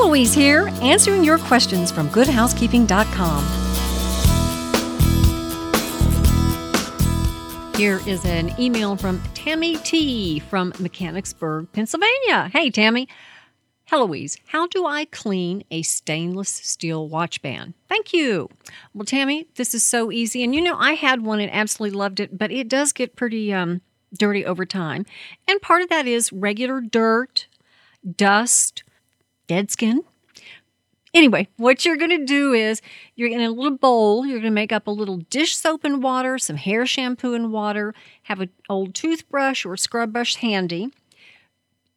Heloise here, answering your questions from goodhousekeeping.com. Here is an email from Tammy T from Mechanicsburg, Pennsylvania. Hey, Tammy. Heloise, how do I clean a stainless steel watch band? Thank you. Well, Tammy, this is so easy. And you know, I had one and absolutely loved it, but it does get pretty um, dirty over time. And part of that is regular dirt, dust, dead skin. Anyway, what you're going to do is you're in a little bowl, you're going to make up a little dish soap and water, some hair shampoo and water, have an old toothbrush or scrub brush handy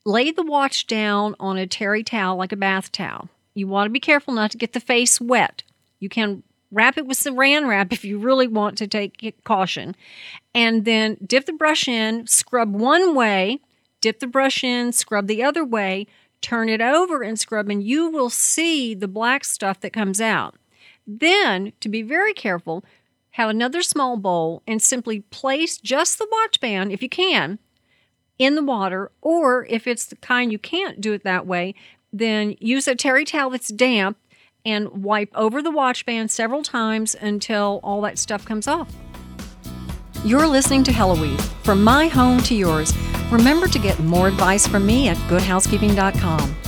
lay the watch down on a terry towel like a bath towel. You want to be careful not to get the face wet. You can wrap it with some saran wrap if you really want to take caution. And then dip the brush in, scrub one way, dip the brush in, scrub the other way, turn it over and scrub, and you will see the black stuff that comes out. Then, to be very careful, have another small bowl and simply place just the watch band, if you can, in the water, or if it's the kind you can't do it that way, then use a terry towel that's damp and wipe over the watch band several times until all that stuff comes off. You're listening to Heloise, from my home to yours. Remember to get more advice from me at goodhousekeeping.com.